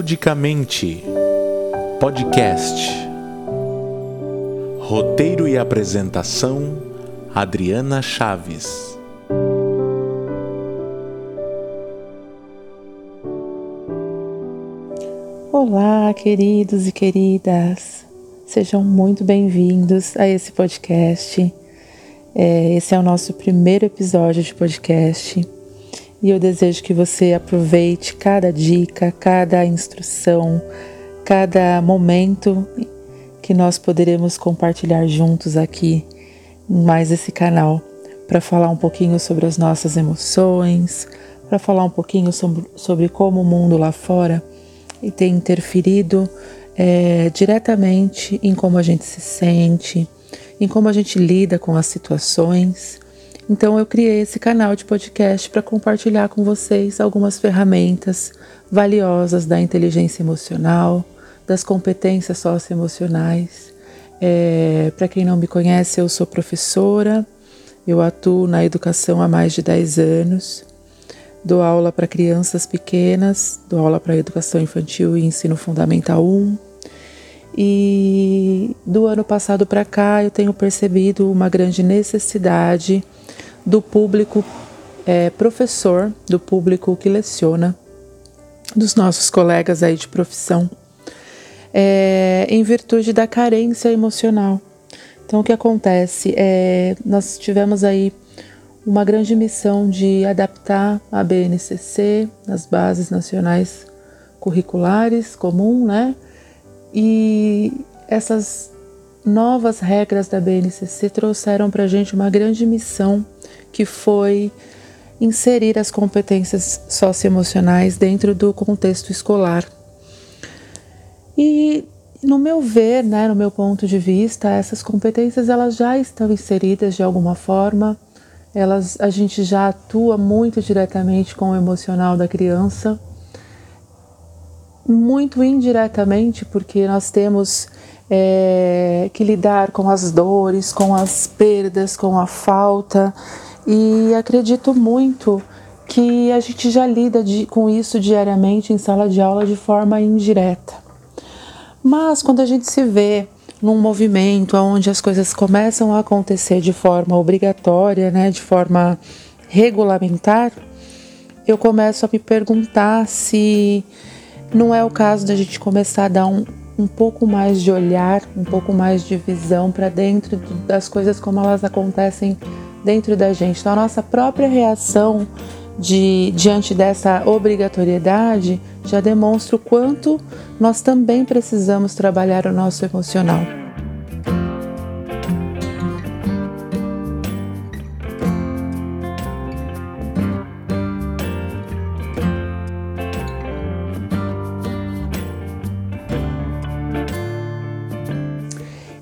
Ludicamente Podcast. Roteiro e apresentação Adriana Chaves. Olá, queridos e queridas, sejam muito bem-vindos a esse podcast. É, esse é o nosso primeiro episódio de podcast e eu desejo que você aproveite cada dica, cada instrução, cada momento que nós poderemos compartilhar juntos aqui mais esse canal para falar um pouquinho sobre as nossas emoções, para falar um pouquinho sobre, sobre como o mundo lá fora tem interferido é, diretamente em como a gente se sente, em como a gente lida com as situações então eu criei esse canal de podcast para compartilhar com vocês algumas ferramentas valiosas da inteligência emocional, das competências socioemocionais. É, para quem não me conhece, eu sou professora, eu atuo na educação há mais de 10 anos, dou aula para crianças pequenas, dou aula para educação infantil e ensino fundamental 1. E do ano passado para cá eu tenho percebido uma grande necessidade do público é, professor, do público que leciona, dos nossos colegas aí de profissão, é, em virtude da carência emocional. Então, o que acontece? É, nós tivemos aí uma grande missão de adaptar a BNCC, as bases nacionais curriculares comum, né? E essas novas regras da BNCC trouxeram para a gente uma grande missão que foi inserir as competências socioemocionais dentro do contexto escolar. E no meu ver, né, no meu ponto de vista, essas competências elas já estão inseridas de alguma forma. Elas, a gente já atua muito diretamente com o emocional da criança, muito indiretamente, porque nós temos é, que lidar com as dores, com as perdas, com a falta e acredito muito que a gente já lida de, com isso diariamente em sala de aula de forma indireta. Mas quando a gente se vê num movimento onde as coisas começam a acontecer de forma obrigatória, né, de forma regulamentar, eu começo a me perguntar se não é o caso da gente começar a dar um, um pouco mais de olhar, um pouco mais de visão para dentro das coisas como elas acontecem dentro da gente. Então, a nossa própria reação de, diante dessa obrigatoriedade já demonstra o quanto nós também precisamos trabalhar o nosso emocional.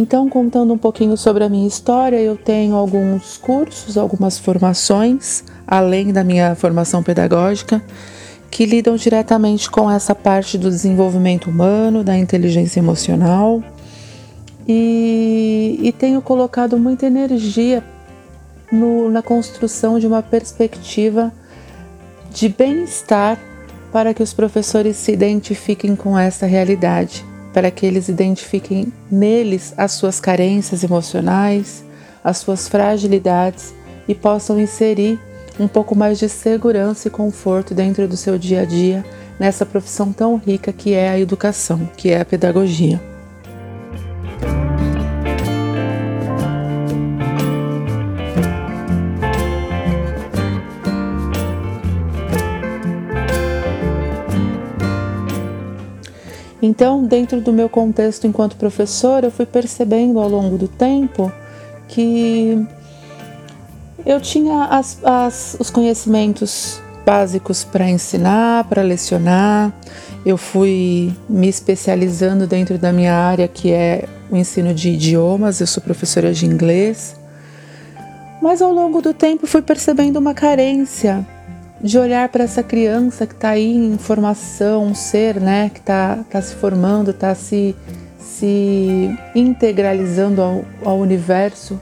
Então, contando um pouquinho sobre a minha história, eu tenho alguns cursos, algumas formações, além da minha formação pedagógica, que lidam diretamente com essa parte do desenvolvimento humano, da inteligência emocional. E, e tenho colocado muita energia no, na construção de uma perspectiva de bem-estar para que os professores se identifiquem com essa realidade para que eles identifiquem neles as suas carências emocionais, as suas fragilidades e possam inserir um pouco mais de segurança e conforto dentro do seu dia a dia nessa profissão tão rica que é a educação, que é a pedagogia. Então, dentro do meu contexto enquanto professora, eu fui percebendo ao longo do tempo que eu tinha as, as, os conhecimentos básicos para ensinar, para lecionar. Eu fui me especializando dentro da minha área, que é o ensino de idiomas. Eu sou professora de inglês. Mas ao longo do tempo fui percebendo uma carência de olhar para essa criança que está aí em formação, um ser né, que está tá se formando, está se, se integralizando ao, ao universo,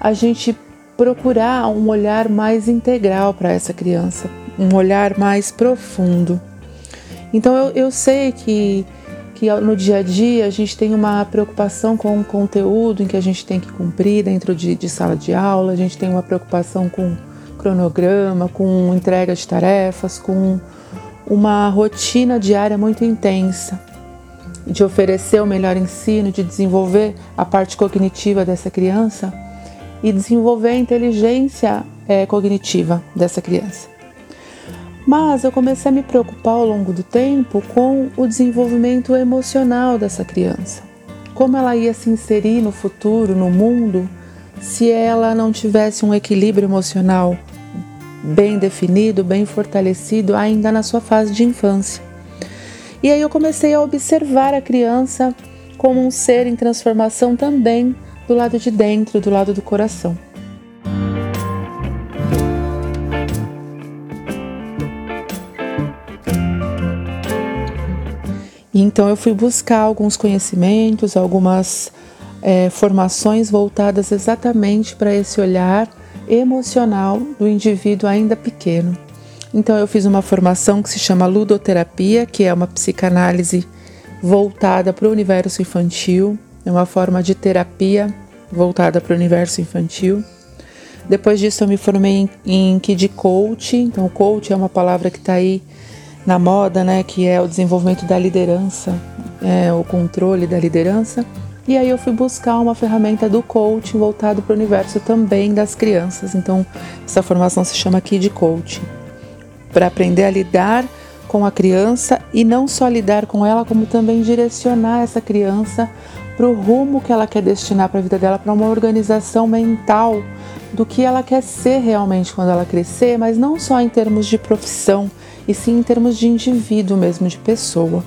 a gente procurar um olhar mais integral para essa criança, um olhar mais profundo. Então eu, eu sei que, que no dia a dia a gente tem uma preocupação com o conteúdo em que a gente tem que cumprir dentro de, de sala de aula, a gente tem uma preocupação com cronograma, com entrega de tarefas, com uma rotina diária muito intensa de oferecer o melhor ensino, de desenvolver a parte cognitiva dessa criança e desenvolver a inteligência é, cognitiva dessa criança. Mas eu comecei a me preocupar ao longo do tempo com o desenvolvimento emocional dessa criança. Como ela ia se inserir no futuro, no mundo, se ela não tivesse um equilíbrio emocional bem definido, bem fortalecido, ainda na sua fase de infância. E aí eu comecei a observar a criança como um ser em transformação também do lado de dentro, do lado do coração. Então eu fui buscar alguns conhecimentos, algumas é, formações voltadas exatamente para esse olhar emocional do indivíduo ainda pequeno. Então eu fiz uma formação que se chama ludoterapia, que é uma psicanálise voltada para o universo infantil, é uma forma de terapia voltada para o universo infantil. Depois disso eu me formei em, em Kid Coach, então coach é uma palavra que está aí na moda, né, que é o desenvolvimento da liderança, é, o controle da liderança. E aí eu fui buscar uma ferramenta do coaching voltado para o universo também das crianças. Então, essa formação se chama Kid Coaching. Para aprender a lidar com a criança e não só lidar com ela, como também direcionar essa criança para o rumo que ela quer destinar para a vida dela, para uma organização mental do que ela quer ser realmente quando ela crescer, mas não só em termos de profissão, e sim em termos de indivíduo mesmo, de pessoa.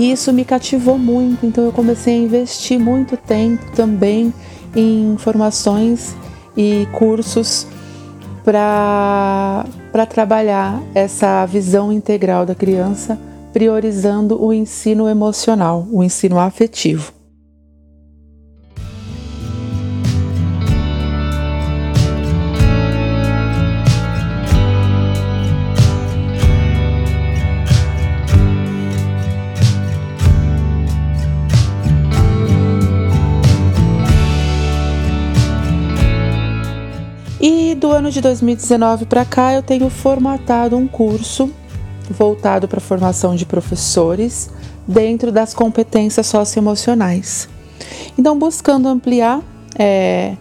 E isso me cativou muito, então eu comecei a investir muito tempo também em formações e cursos para trabalhar essa visão integral da criança, priorizando o ensino emocional, o ensino afetivo. Ano de 2019 para cá, eu tenho formatado um curso voltado para a formação de professores dentro das competências socioemocionais. Então, buscando ampliar é,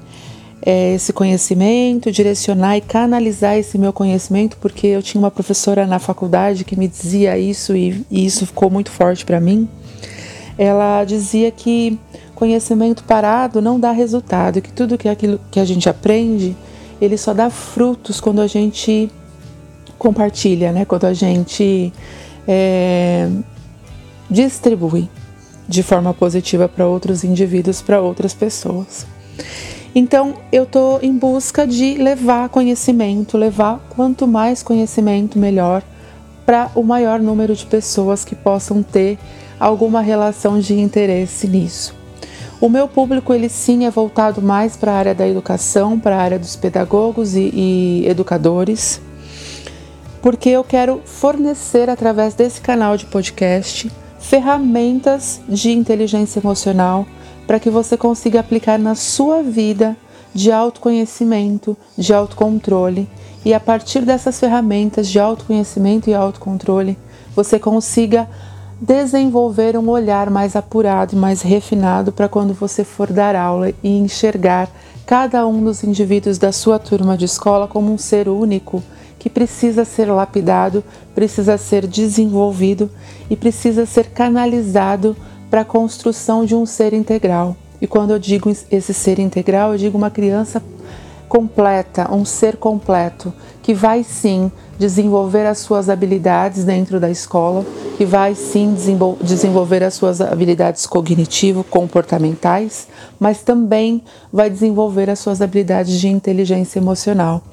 é, esse conhecimento, direcionar e canalizar esse meu conhecimento, porque eu tinha uma professora na faculdade que me dizia isso e, e isso ficou muito forte para mim. Ela dizia que conhecimento parado não dá resultado, que tudo que aquilo que a gente aprende ele só dá frutos quando a gente compartilha, né? Quando a gente é, distribui de forma positiva para outros indivíduos, para outras pessoas. Então, eu estou em busca de levar conhecimento, levar quanto mais conhecimento, melhor, para o maior número de pessoas que possam ter alguma relação de interesse nisso. O meu público, ele sim é voltado mais para a área da educação, para a área dos pedagogos e, e educadores, porque eu quero fornecer através desse canal de podcast ferramentas de inteligência emocional para que você consiga aplicar na sua vida de autoconhecimento, de autocontrole. E a partir dessas ferramentas de autoconhecimento e autocontrole você consiga desenvolver um olhar mais apurado, mais refinado para quando você for dar aula e enxergar cada um dos indivíduos da sua turma de escola como um ser único que precisa ser lapidado, precisa ser desenvolvido e precisa ser canalizado para a construção de um ser integral. E quando eu digo esse ser integral, eu digo uma criança completa, um ser completo, que vai sim desenvolver as suas habilidades dentro da escola, que vai sim desenvolver as suas habilidades cognitivo-comportamentais, mas também vai desenvolver as suas habilidades de inteligência emocional.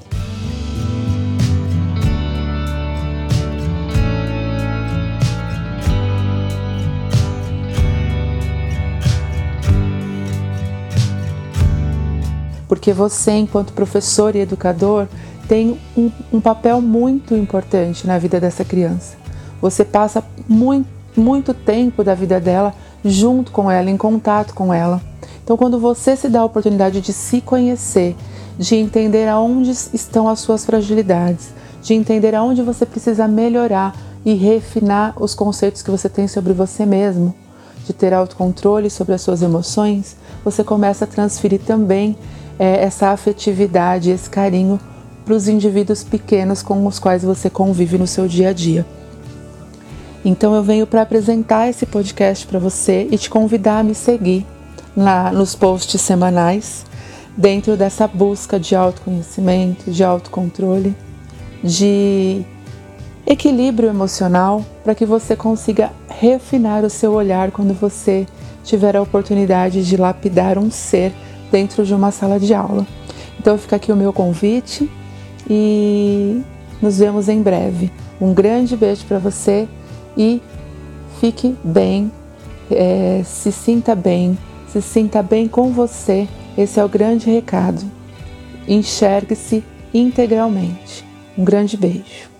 porque você, enquanto professor e educador, tem um, um papel muito importante na vida dessa criança. Você passa muito, muito tempo da vida dela junto com ela, em contato com ela. Então, quando você se dá a oportunidade de se conhecer, de entender aonde estão as suas fragilidades, de entender aonde você precisa melhorar e refinar os conceitos que você tem sobre você mesmo, de ter autocontrole sobre as suas emoções, você começa a transferir também é, essa afetividade, esse carinho para os indivíduos pequenos com os quais você convive no seu dia a dia. Então eu venho para apresentar esse podcast para você e te convidar a me seguir na, nos posts semanais dentro dessa busca de autoconhecimento, de autocontrole, de equilíbrio emocional para que você consiga refinar o seu olhar quando você tiver a oportunidade de lapidar um ser dentro de uma sala de aula. Então fica aqui o meu convite e nos vemos em breve. Um grande beijo para você e fique bem, é, se sinta bem, se sinta bem com você. Esse é o grande recado. Enxergue-se integralmente. Um grande beijo.